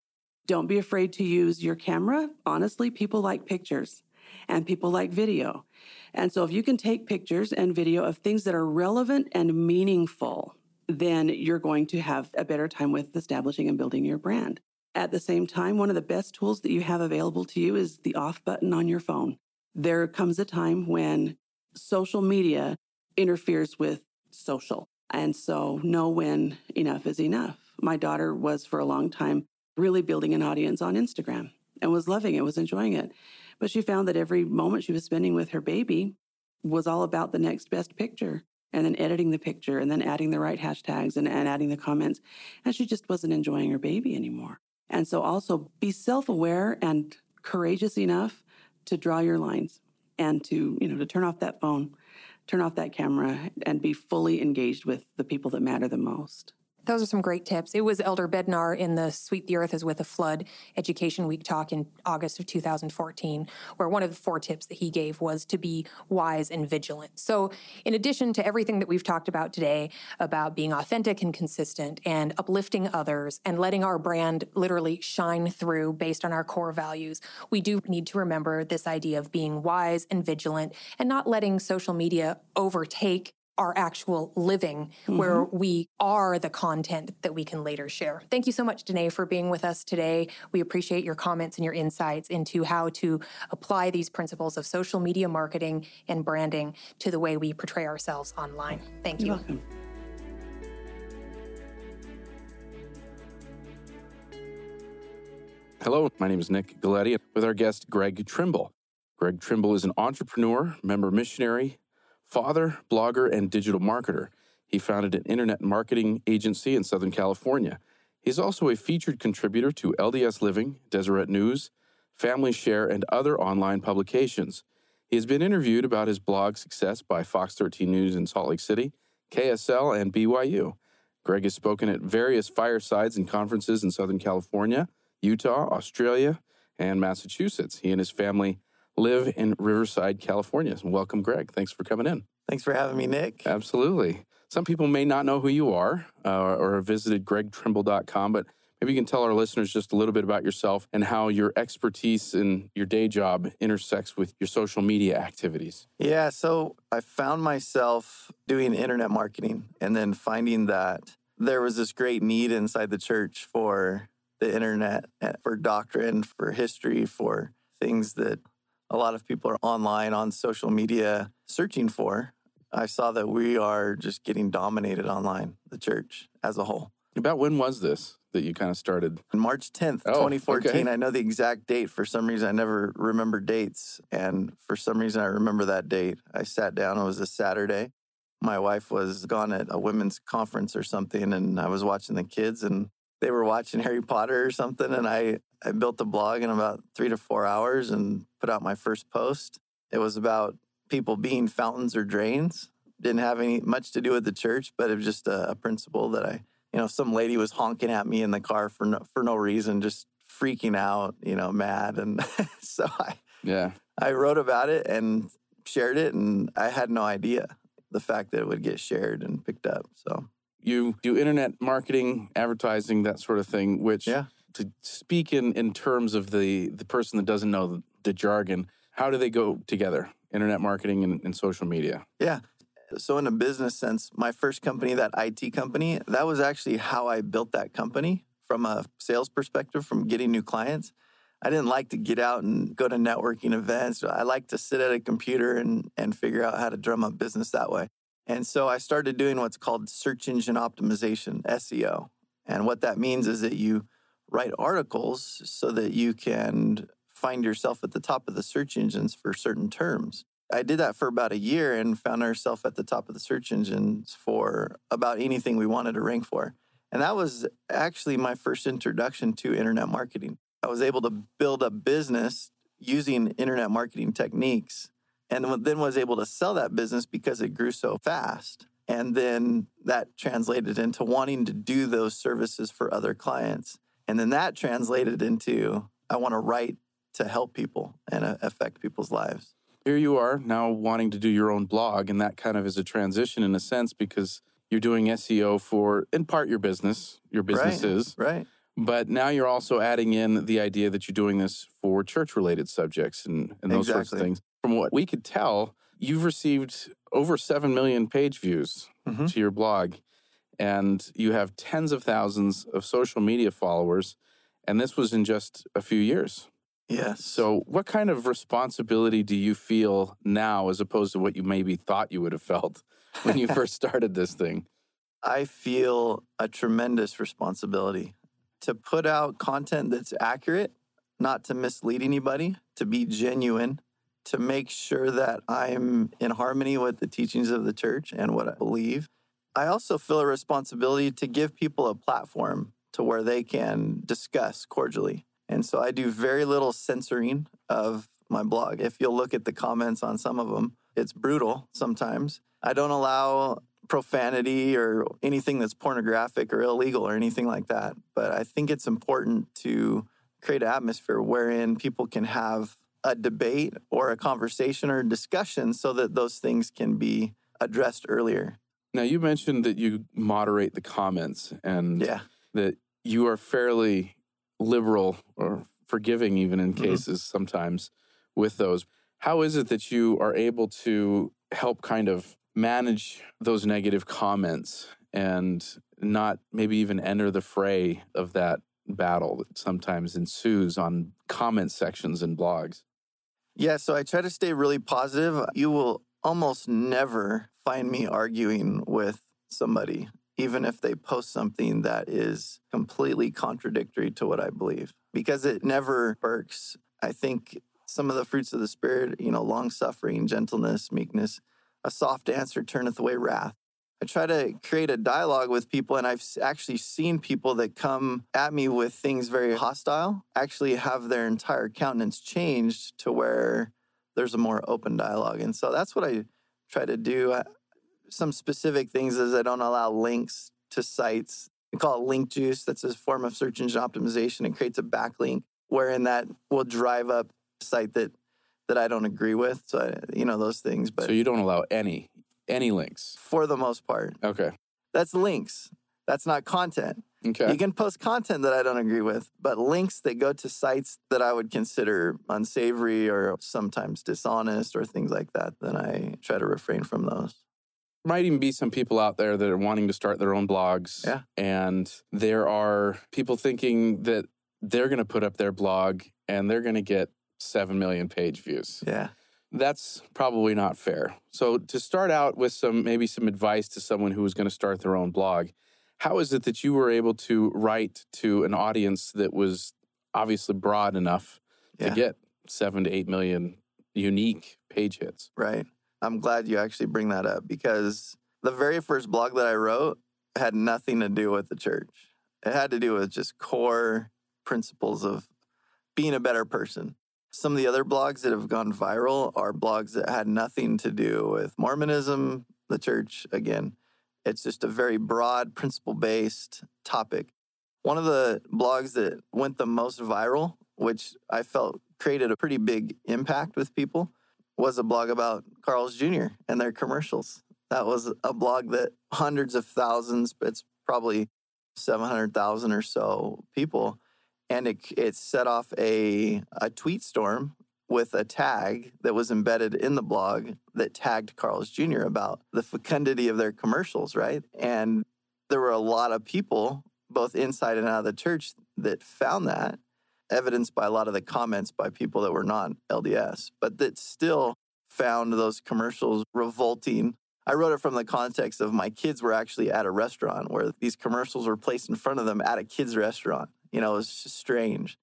Don't be afraid to use your camera. Honestly, people like pictures and people like video. And so if you can take pictures and video of things that are relevant and meaningful, then you're going to have a better time with establishing and building your brand. At the same time, one of the best tools that you have available to you is the off button on your phone. There comes a time when social media interferes with social. And so know when enough is enough. My daughter was for a long time really building an audience on Instagram and was loving it, was enjoying it. But she found that every moment she was spending with her baby was all about the next best picture and then editing the picture and then adding the right hashtags and, and adding the comments. And she just wasn't enjoying her baby anymore. And so also be self aware and courageous enough to draw your lines and to, you know, to turn off that phone, turn off that camera and be fully engaged with the people that matter the most. Those are some great tips. It was Elder Bednar in the Sweep the Earth as with a Flood Education Week talk in August of 2014, where one of the four tips that he gave was to be wise and vigilant. So, in addition to everything that we've talked about today about being authentic and consistent and uplifting others and letting our brand literally shine through based on our core values, we do need to remember this idea of being wise and vigilant and not letting social media overtake our actual living mm-hmm. where we are the content that we can later share. Thank you so much, Danae, for being with us today. We appreciate your comments and your insights into how to apply these principles of social media marketing and branding to the way we portray ourselves online. Thank you. You're welcome. Hello, my name is Nick Galieti with our guest Greg Trimble. Greg Trimble is an entrepreneur, member missionary, father, blogger, and digital marketer. He founded an internet marketing agency in Southern California. He's also a featured contributor to LDS Living, Deseret News, Family Share, and other online publications. He has been interviewed about his blog success by Fox 13 News in Salt Lake City, KSL, and BYU. Greg has spoken at various firesides and conferences in Southern California Utah, Australia, and Massachusetts. He and his family live in Riverside, California. Welcome, Greg. Thanks for coming in. Thanks for having me, Nick. Absolutely. Some people may not know who you are uh, or have visited gregtrimble.com, but maybe you can tell our listeners just a little bit about yourself and how your expertise in your day job intersects with your social media activities. Yeah, so I found myself doing internet marketing and then finding that there was this great need inside the church for the internet eh, for doctrine, for history, for things that a lot of people are online on social media searching for. I saw that we are just getting dominated online, the church as a whole. About when was this that you kind of started? March 10th, oh, 2014. Okay. I know the exact date. For some reason, I never remember dates. And for some reason, I remember that date. I sat down, it was a Saturday. My wife was gone at a women's conference or something, and I was watching the kids. And they were watching Harry Potter or something, and I I built a blog in about three to four hours and put out my first post. It was about people being fountains or drains. Didn't have any much to do with the church, but it was just a, a principle that I, you know, some lady was honking at me in the car for no, for no reason, just freaking out, you know, mad, and so I yeah I wrote about it and shared it, and I had no idea the fact that it would get shared and picked up. So you do internet marketing, advertising, that sort of thing, which yeah. to speak in, in terms of the, the person that doesn't know the, the jargon, how do they go together? Internet marketing and, and social media. Yeah. So, in a business sense, my first company, that IT company, that was actually how I built that company from a sales perspective, from getting new clients. I didn't like to get out and go to networking events. I like to sit at a computer and, and figure out how to drum up business that way. And so I started doing what's called search engine optimization, SEO. And what that means is that you write articles so that you can find yourself at the top of the search engines for certain terms. I did that for about a year and found ourselves at the top of the search engines for about anything we wanted to rank for. And that was actually my first introduction to internet marketing. I was able to build a business using internet marketing techniques and then was able to sell that business because it grew so fast. And then that translated into wanting to do those services for other clients. And then that translated into I want to write to help people and uh, affect people's lives. Here you are now wanting to do your own blog, and that kind of is a transition in a sense because you're doing SEO for, in part, your business, your businesses. Right. right. But now you're also adding in the idea that you're doing this for church related subjects and, and those exactly. sorts of things from what we could tell, you've received over 7 million page views mm-hmm. to your blog, and you have tens of thousands of social media followers. And this was in just a few years. Yes. So, what kind of responsibility do you feel now as opposed to what you maybe thought you would have felt when you first started this thing? I feel a tremendous responsibility to put out content that's accurate, not to mislead anybody, to be genuine, to make sure that I'm in harmony with the teachings of the church and what I believe. I also feel a responsibility to give people a platform to where they can discuss cordially. And so I do very little censoring of my blog. If you'll look at the comments on some of them, it's brutal sometimes. I don't allow profanity or anything that's pornographic or illegal or anything like that. But I think it's important to create an atmosphere wherein people can have a debate or a conversation or a discussion so that those things can be addressed earlier. Now, you mentioned that you moderate the comments and yeah. that you are fairly liberal or forgiving, even in mm-hmm. cases sometimes with those. How is it that you are able to help kind of manage those negative comments and not maybe even enter the fray of that battle that sometimes ensues on comment sections and blogs? Yeah, so I try to stay really positive. You will almost never find me arguing with somebody, even if they post something that is completely contradictory to what I believe, because it never works. I think some of the fruits of the Spirit, you know, long suffering, gentleness, meekness, a soft answer turneth away wrath. I try to create a dialogue with people, and I've actually seen people that come at me with things very hostile actually have their entire countenance changed to where there's a more open dialogue. And so that's what I try to do. Some specific things is I don't allow links to sites. We call it link juice. That's a form of search engine optimization. It creates a backlink wherein that will drive up a site that that I don't agree with. So I, you know those things. But so you don't allow any any links for the most part. Okay. That's links. That's not content. Okay. You can post content that I don't agree with, but links that go to sites that I would consider unsavory or sometimes dishonest or things like that, then I try to refrain from those. Might even be some people out there that are wanting to start their own blogs. Yeah. And there are people thinking that they're going to put up their blog and they're going to get 7 million page views. Yeah. That's probably not fair. So to start out with some maybe some advice to someone who is going to start their own blog, how is it that you were able to write to an audience that was obviously broad enough Yeah. to get 7 to 8 million unique page hits? Right. I'm glad you actually bring that up because the very first blog that I wrote had nothing to do with the church. It had to do with just core principles of being a better person. Some of the other blogs that have gone viral are blogs that had nothing to do with Mormonism, the church. Again, it's just a very broad, principle based topic. One of the blogs that went the most viral, which I felt created a pretty big impact with people, was a blog about Carl's Jr. and their commercials. That was a blog that hundreds of thousands, it's probably 700,000 or so people. And it, it set off a, a tweet storm with a tag that was embedded in the blog that tagged Carl's Jr. about the fecundity of their commercials, right? And there were a lot of people, both inside and out of the church, that found that, evidenced by a lot of the comments by people that were not LDS, but that still found those commercials revolting. I wrote it from the context of my kids were actually at a restaurant where these commercials were placed in front of them at a kid's restaurant. You know, it was strange.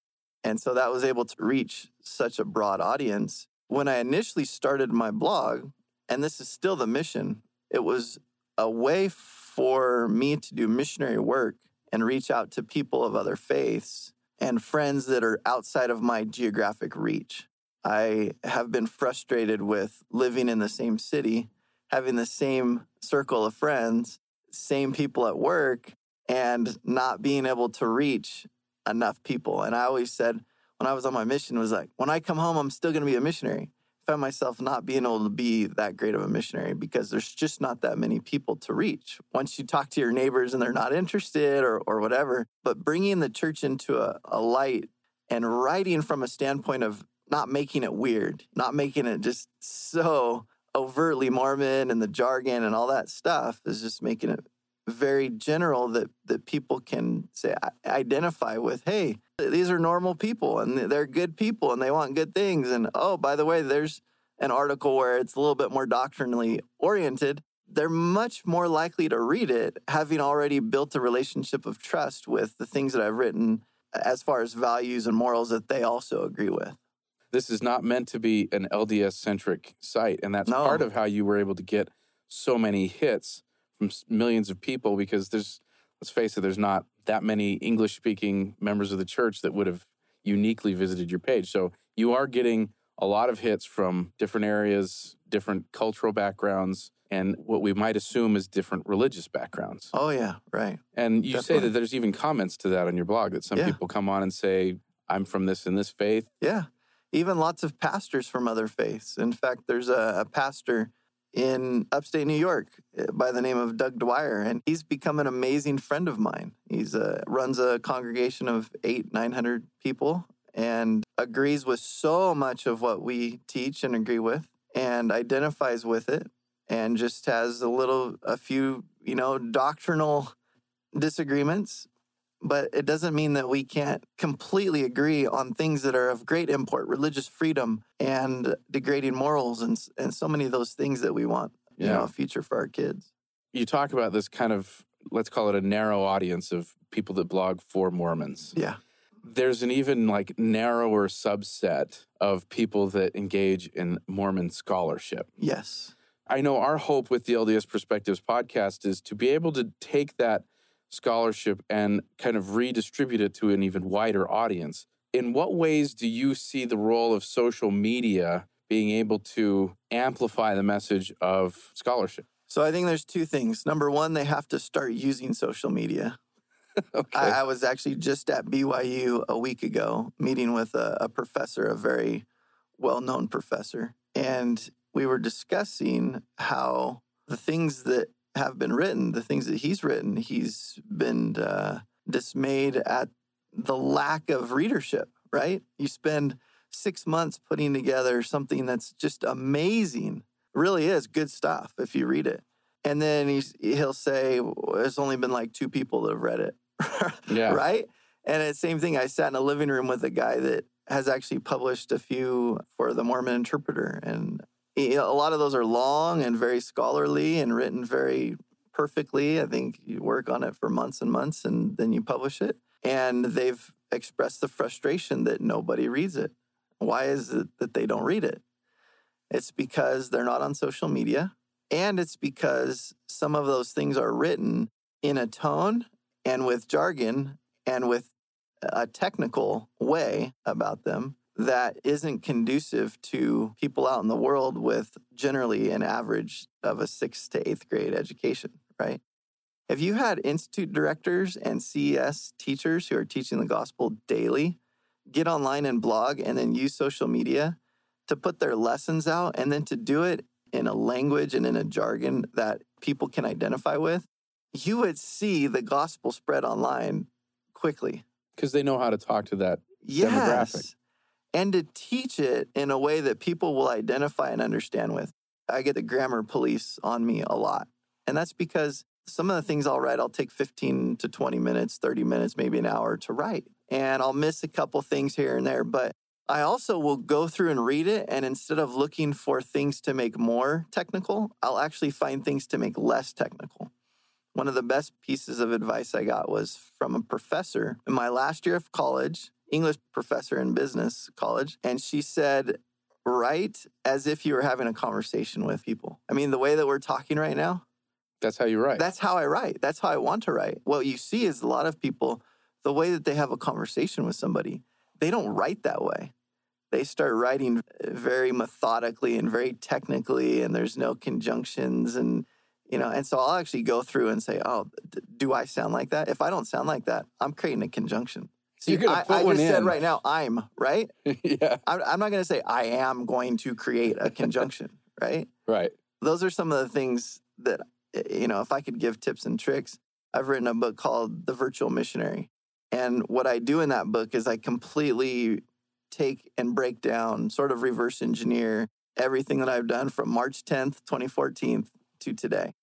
And so that was able to reach such a broad audience. When I initially started my blog, and this is still the mission, it was a way for me to do missionary work and reach out to people of other faiths and friends that are outside of my geographic reach. I have been frustrated with living in the same city, having the same circle of friends, same people at work, and not being able to reach enough people. And I always said when I was on my mission was like, when I come home, I'm still going to be a missionary. I found myself not being able to be that great of a missionary because there's just not that many people to reach. Once you talk to your neighbors and they're not interested or, or whatever, but bringing the church into a, a light and writing from a standpoint of not making it weird, not making it just so overtly Mormon and the jargon and all that stuff is just making it very general that that people can say identify with hey these are normal people and they're good people and they want good things. And oh by the way there's an article where it's a little bit more doctrinally oriented. They're much more likely to read it having already built a relationship of trust with the things that I've written as far as values and morals that they also agree with. This is not meant to be an LDS centric site and that's No. part of how you were able to get so many hits from millions of people because there's let's face it there's not that many english speaking members of the church that would have uniquely visited your page so you are getting a lot of hits from different areas different cultural backgrounds and what we might assume is different religious backgrounds oh yeah right and you say that there's even comments to that on your blog that some Yeah. people come on and say i'm from this and this faith Yeah. Even lots of pastors from other faiths. In fact, there's a, a pastor in upstate New York eh, by the name of Doug Dwyer, and he's become an amazing friend of mine. He's uh, runs a congregation of eight, 900 people and agrees with so much of what we teach and agree with and identifies with it and just has a little, a few, you know, doctrinal disagreements. But it doesn't mean that we can't completely agree on things that are of great import, religious freedom and degrading morals, and and so many of those things that we want, you know, a future for our kids. You talk about this kind of, let's call it a narrow audience of people that blog for Mormons. Yeah. There's an even like narrower subset of people that engage in Mormon scholarship. Yes. I know our hope with the LDS Perspectives podcast is to be able to take that scholarship and kind of redistribute it to an even wider audience. In what ways do you see the role of social media being able to amplify the message of scholarship? So I think there's two things. Number one, they have to start using social media. Okay. I, I was actually just at BYU a week ago meeting with a, a professor, a very well known professor. And we were discussing how the things that have been written, the things that he's written, he's been uh, dismayed at the lack of readership, right? You spend six months putting together something that's just amazing, really is good stuff if you read it. And then he's, he'll say, there's only been like two people that have read it. Yeah. Right. And it's same thing. I sat in a living room with a guy that has actually published a few for the Mormon Interpreter, and he- a lot of those are long and very scholarly and written very perfectly. I think you work on it for months and months, and then you publish it. And they've expressed the frustration that nobody reads it. Why is it that they don't read it? It's because they're not on social media, and it's because some of those things are written in a tone and with jargon and with a technical way about them that isn't conducive to people out in the world with generally an average of a sixth to eighth grade education, right? If you had institute directors and CES teachers who are teaching the gospel daily get online and blog and then use social media to put their lessons out and then to do it in a language and in a jargon that people can identify with, you would see the gospel spread online quickly. Because they know how to talk to that. Yes. Demographic. And to teach it in a way that people will identify and understand with. I get the grammar police on me a lot. And that's because some of the things I'll write, I'll take 15 to 20 minutes, 30 minutes, maybe an hour to write. And I'll miss a couple things here and there. But I also will go through and read it. And instead of looking for things to make more technical, I'll actually find things to make less technical. One of the best pieces of advice I got was from a professor in my last year of college, English professor in business college. And she said, write as if you were having a conversation with people. I mean, the way that we're talking right now, That's how you write. that's how I write. That's how I want to write. What you see is a lot of people, the way that they have a conversation with somebody, they don't write that way. They start writing very methodically and very technically, and there's no conjunctions and you know. And so I'll actually go through and say, "Oh, d- do I sound like that? If I don't sound like that, I'm creating a conjunction." See, You're gonna I, put I one just said right now, "I'm," right? yeah. I'm, I'm not going to say I am going to create a conjunction, right? Right. those are some of the things that you know if i could give tips and tricks i've written a book called the virtual missionary and what i do in that book is i completely take and break down sort of reverse engineer everything that i've done from march 10th 2014 to today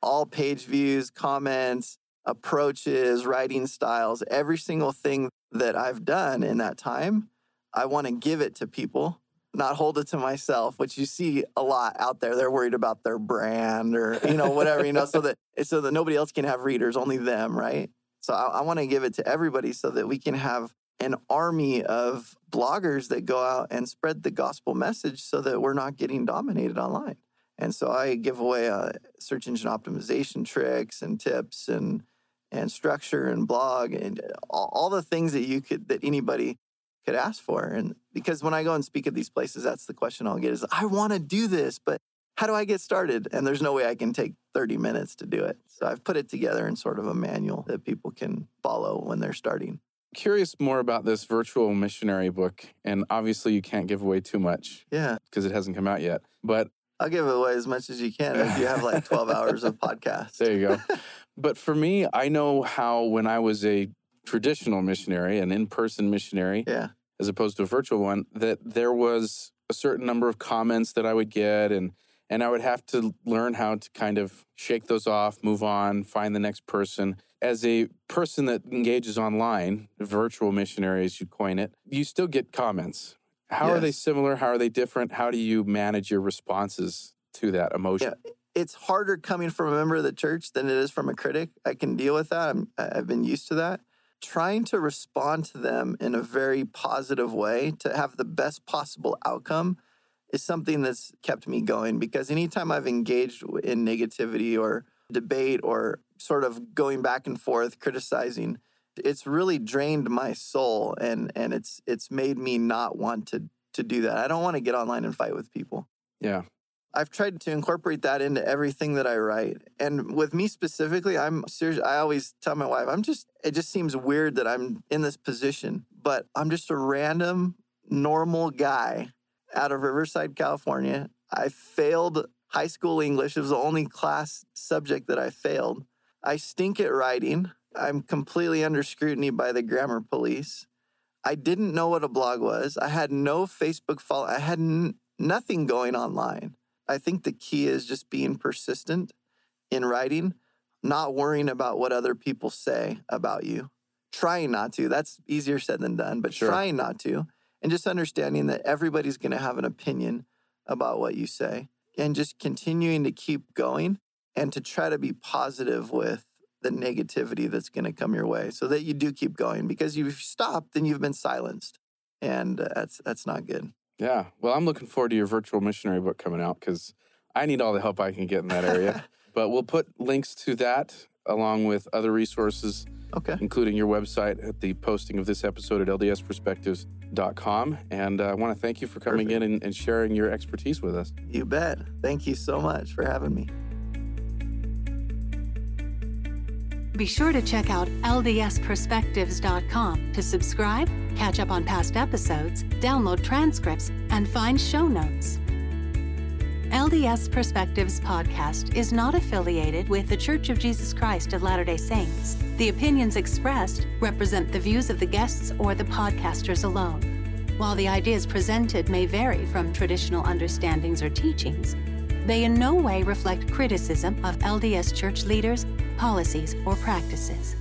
all page views comments approaches writing styles every single thing that i've done in that time i want to give it to people not hold it to myself, which you see a lot out there. They're worried about their brand or you know whatever you know, so that so that nobody else can have readers, only them, right? So I, I want to give it to everybody so that we can have an army of bloggers that go out and spread the gospel message, so that we're not getting dominated online. And so I give away uh, search engine optimization tricks and tips and and structure and blog and all, all the things that you could that anybody could ask for. And because when I go and speak at these places, that's the question I'll get is I want to do this, but how do I get started? And there's no way I can take 30 minutes to do it. So I've put it together in sort of a manual that people can follow when they're starting. Curious more about this virtual missionary book. And obviously, you can't give away too much Yeah. because it hasn't come out yet. But I'll give away as much as you can if you have like 12 hours of podcast. There you go. but for me, I know how when I was a traditional missionary, an in person missionary, Yeah. as opposed to a virtual one, that there was a certain number of comments that I would get and And I would have to learn how to kind of shake those off, move on, find the next person. As a person that engages online, virtual missionary, as you coin it, you still get comments. How are they similar? How are they different? How do you manage your responses to that emotion? Yeah, it's harder coming from a member of the church than it is from a critic. I can deal with that. I'm, I've been used to that. Trying to respond to them in a very positive way to have the best possible outcome is something that's kept me going because anytime I've engaged in negativity or debate or sort of going back and forth criticizing it's really drained my soul and and it's it's made me not want to to do that. I don't want to get online and fight with people. Yeah. I've tried to incorporate that into everything that I write. And with me specifically, I'm serious. I always tell my wife, I'm just, it just seems weird that I'm in this position, but I'm just a random, normal guy out of Riverside, California. I failed high school English. It was the only class subject that I failed. I stink at writing. I'm completely under scrutiny by the grammar police. I didn't know what a blog was. I had no Facebook follow. I had n- nothing going online. I think the key is just being persistent in writing, not worrying about what other people say about you. Trying not to. That's easier said than done, but Sure. trying not to. And just understanding that everybody's going to have an opinion about what you say and just continuing to keep going and to try to be positive with the negativity that's going to come your way so that you do keep going because you've stopped then you've been silenced and uh, that's that's not good Yeah. Well, I'm looking forward to your virtual missionary book coming out because I need all the help I can get in that area. but we'll put links to that along with other resources, okay including your website at the posting of this episode at ldsperspectives.com. And uh, I want to thank you for coming in and, and sharing your expertise with us. you bet thank you so much for having me Be sure to check out ldsperspectives.com to subscribe, catch up on past episodes, download transcripts, and find show notes. LDS Perspectives podcast is not affiliated with The Church of Jesus Christ of Latter day Saints. The opinions expressed represent the views of the guests or the podcasters alone. While the ideas presented may vary from traditional understandings or teachings, they in no way reflect criticism of LDS church leaders, policies, or practices.